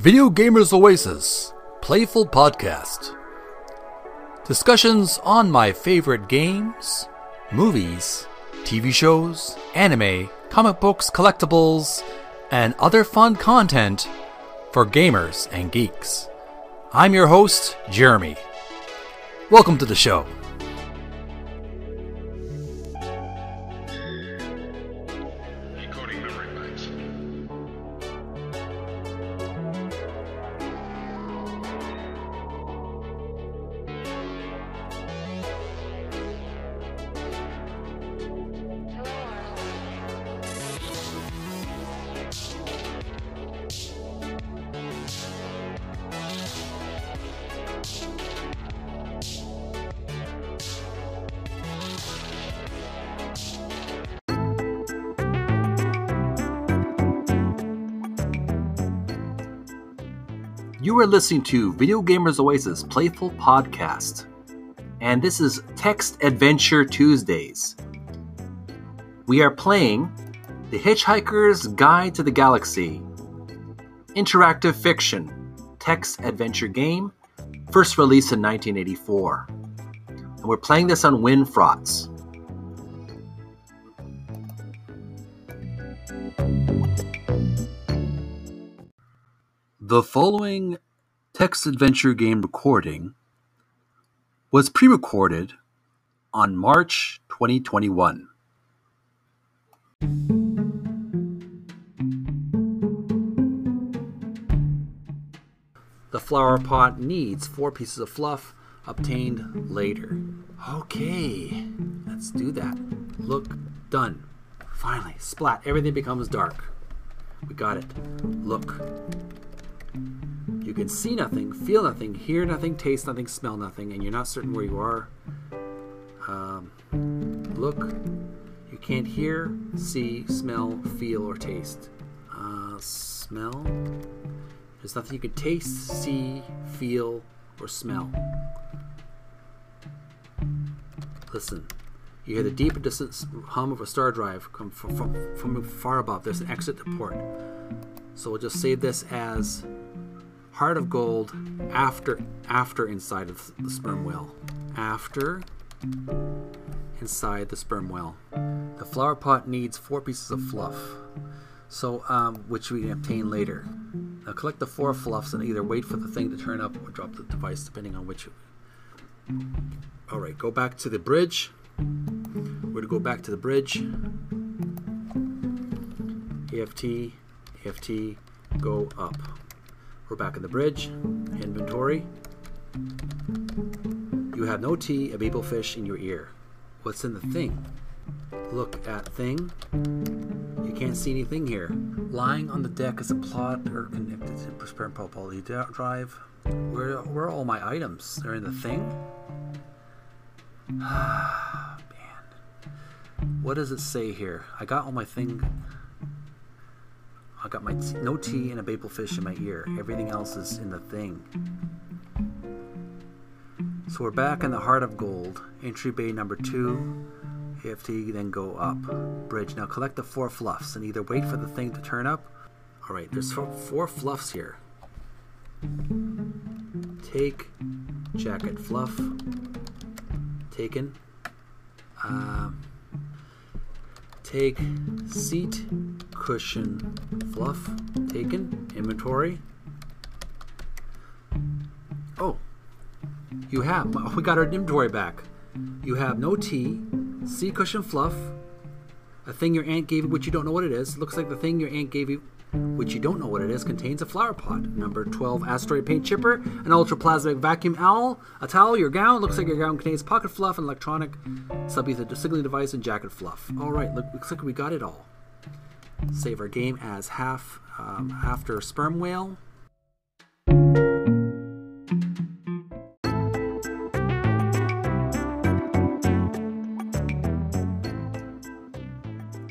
Video Gamers Oasis Playful Podcast. Discussions on my favorite games, movies, TV shows, anime, comic books, collectibles, and other fun content for gamers and geeks. I'm your host, Jeremy. Welcome to the show. You are listening to Video Gamers Oasis Playful Podcast, and this is Text Adventure Tuesdays. We are playing The Hitchhiker's Guide to the Galaxy, interactive fiction, text adventure game, first released in 1984. And we're playing this on WinFrotz. The following text adventure game recording was pre recorded on March 2021. The flower pot needs four pieces of fluff obtained later. Okay, let's do that. Look, done. Finally, splat. Everything becomes dark. We got it. Look, you can see nothing, feel nothing, hear nothing, taste nothing, smell nothing, and you're not certain where you are. Um, look, you can't hear, see, smell, feel, or taste. Uh, smell. There's nothing you can taste, see, feel, or smell. Listen. You hear the deep and distant hum of a star drive come from, from, from far above. There's an exit to port. So we'll just save this as heart of gold after after inside of the sperm whale. After inside the sperm whale. The flower pot needs four pieces of fluff. So um, which we can obtain later. Now collect the four fluffs and either wait for the thing to turn up or drop the device depending on which Alright, go back to the bridge. We're to go back to the bridge. EFT, EFT, go up. We're back in the bridge. Inventory. You have no tea, a babel fish in your ear. What's in the thing? Look at thing. You can't see anything here. Lying on the deck is a plot or connected to sperm poly drive. Where, where are all my items? They're in the thing? Man. What does it say here? I got all my thing. I got my t- no tea and a babel fish in my ear. Everything else is in the thing. So we're back in the heart of gold. Entry bay number two. AFT, then go up. Bridge. Now collect the four fluffs and either wait for the thing to turn up. All right, there's four, four fluffs here. Take jacket fluff. Taken. Um, take seat cushion fluff taken inventory. Oh you have we got our inventory back. You have no tea seat cushion fluff a thing your aunt gave you which you don't know what it is. Looks like the thing your aunt gave you which you don't know what it is contains a flower pot. Number 12 asteroid paint chipper an ultraplasmic vacuum owl a towel your gown. Looks like your gown contains pocket fluff an electronic sub-ether signaling device and jacket fluff. All right look, looks like we got it all save our game as half um, after sperm whale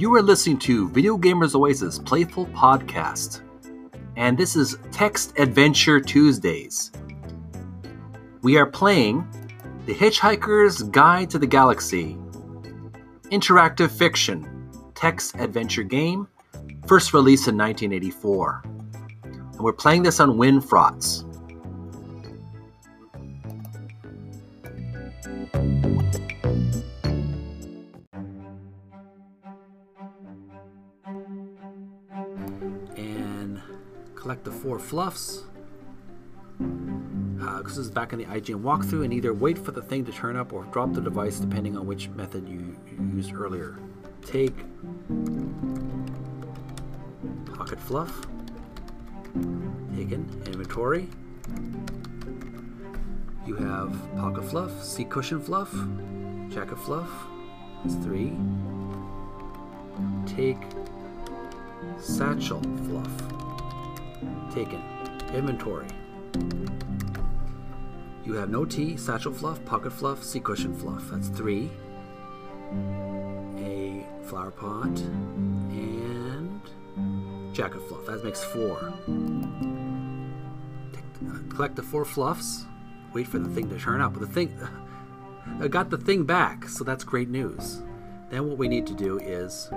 You are listening to Video Gamers Oasis Playful Podcast, and this is Text Adventure Tuesdays. We are playing The Hitchhiker's Guide to the Galaxy, interactive fiction, text adventure game, first released in 1984. And we're playing this on WinFrotz. And collect the four fluffs. Uh, this is back in the IGN walkthrough, and either wait for the thing to turn up or drop the device depending on which method you used earlier. Take pocket fluff, taken inventory. You have pocket fluff, sea cushion fluff, jacket fluff. That's three. Take satchel fluff. Taken inventory. You have no tea, satchel fluff, pocket fluff, sea cushion fluff. That's three. Flower pot and jacket fluff. That makes four. Uh, collect the four fluffs. Wait for the thing to turn up. But the thing, I got the thing back, so that's great news. Then what we need to do is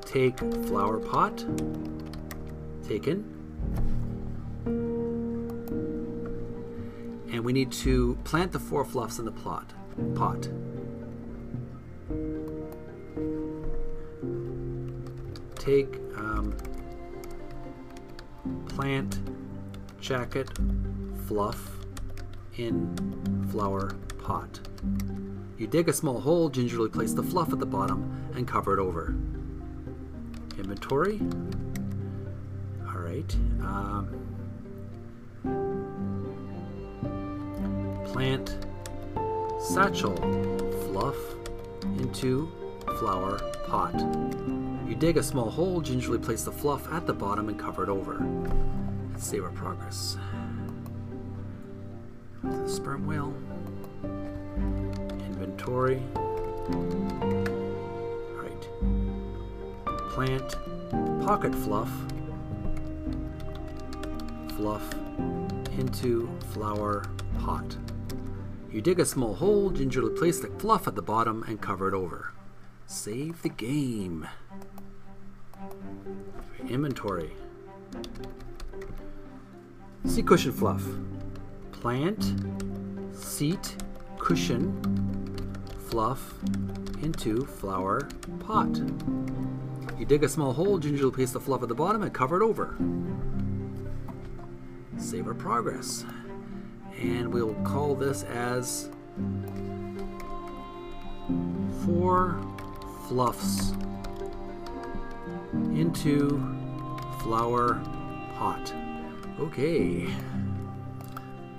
take flower pot, taken, and we need to plant the four fluffs in the plot pot. Take um, plant jacket fluff in flower pot. You dig a small hole, gingerly place the fluff at the bottom, and cover it over. Inventory. All right. Um, plant satchel fluff into flower pot. You dig a small hole, gingerly place the fluff at the bottom and cover it over. Let's save our progress. The sperm whale. Inventory. Alright. Plant pocket fluff. Fluff into flower pot. You dig a small hole, gingerly place the fluff at the bottom and cover it over. Save the game. Inventory. Seat cushion fluff. Plant seat cushion fluff into flower pot. You dig a small hole, gingerly place the fluff at the bottom and cover it over. Save our progress and we'll call this as four fluffs into flower pot. Okay.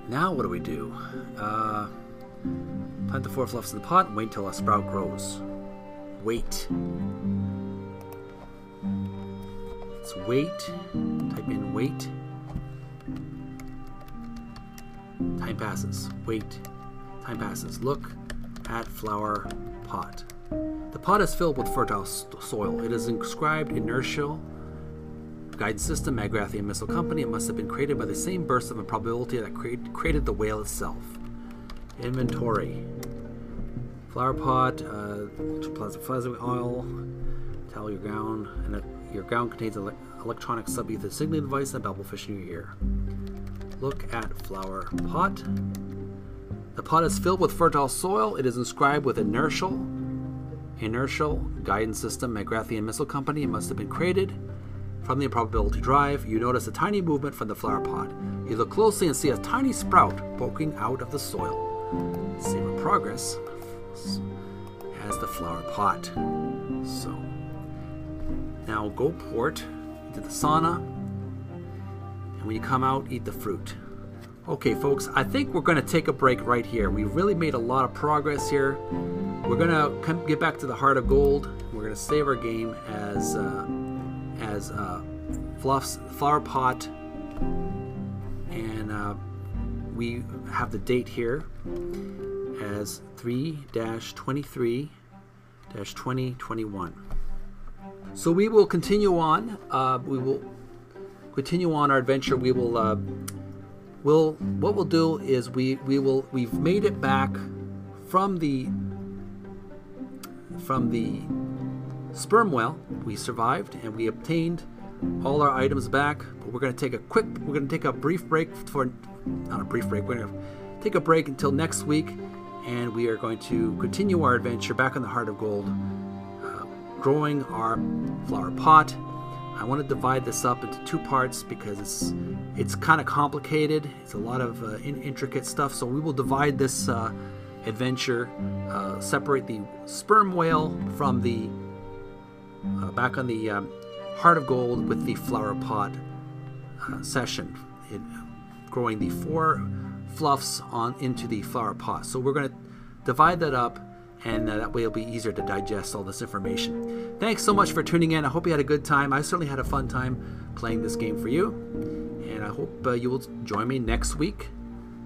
Now what do we do? Uh, plant the four fluffs in the pot and wait until a sprout grows. Wait. Let's wait. Type in wait. Time passes. Wait. Time passes. Look at flower pot. The pot is filled with fertile soil. It is inscribed inertial guidance system, Magrathean Missile Company. It must have been created by the same burst of improbability that create, created the whale itself. Inventory. Flower pot, uh, plastic plasma oil, towel your gown, and your gown contains an electronic sub-ether signaling device and a babel fish in your ear. Look at flower pot. The pot is filled with fertile soil. It is inscribed with inertial, inertial guidance system, Magrathean Missile Company. Must have been created from the improbability drive. You notice a tiny movement from the flower pot. You look closely and see a tiny sprout poking out of the soil. Same progress as the flower pot. So now go port into the sauna and when you come out, eat the fruit. Okay, folks, I think we're going to take a break right here. We really made a lot of progress here. We're going to get back to the heart of gold. We're going to save our game as uh, as uh, Fluff's flower pot, and uh, we have the date here as 3-23-2021. So we will continue on. Uh, we will continue on our adventure, we will will what we'll do is we we will we've made it back from the from the sperm whale. We survived and we obtained all our items back. But we're going to take a quick, we're going to take a brief break for, not a brief break, we're going to take a break until next week. And we are going to continue our adventure back in the Heart of Gold, uh, growing our flower pot. I want to divide this up into two parts because it's it's kind of complicated. It's a lot of uh, in- intricate stuff. So we will divide this uh, adventure, uh, separate the sperm whale from the uh, back on the um, Heart of Gold with the flower pot uh, session, in, growing the four fluffs on into the flower pot. So we're going to divide that up and uh, that way it'll be easier to digest all this information. Thanks so much for tuning in. I hope you had a good time. I certainly had a fun time playing this game for you, and I hope uh, you will join me next week,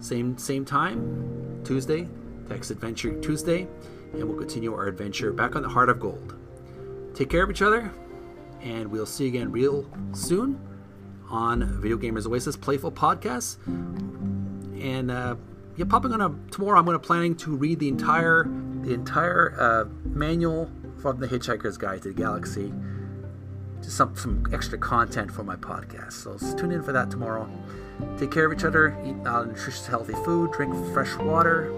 same same time, Tuesday, Text Adventure Tuesday, and we'll continue our adventure back on the Heart of Gold. Take care of each other, and we'll see you again real soon on Video Gamers Oasis Playful Podcast. And uh, yeah, popping on tomorrow, I'm going to planning to read the entire the entire uh, manual from the Hitchhiker's Guide to the Galaxy. Just some some extra content for my podcast. So tune in for that tomorrow. Take care of each other. Eat uh, nutritious, healthy food. Drink fresh water.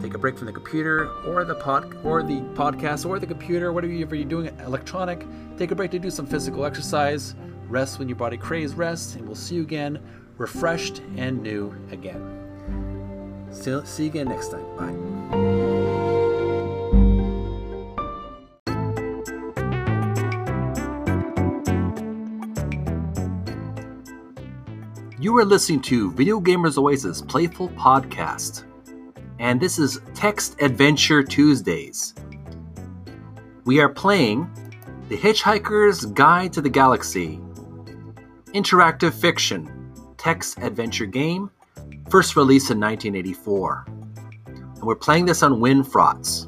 Take a break from the computer or the pod or the podcast or the computer, whatever you're doing electronic. Take a break to do some physical exercise. Rest when your body craves rest, and we'll see you again, refreshed and new again. See, see you again next time. Bye. You are listening to Video Gamers Oasis Playful Podcast, and this is Text Adventure Tuesdays. We are playing The Hitchhiker's Guide to the Galaxy, interactive fiction, text adventure game, first released in 1984. And we're playing this on WinFrotz.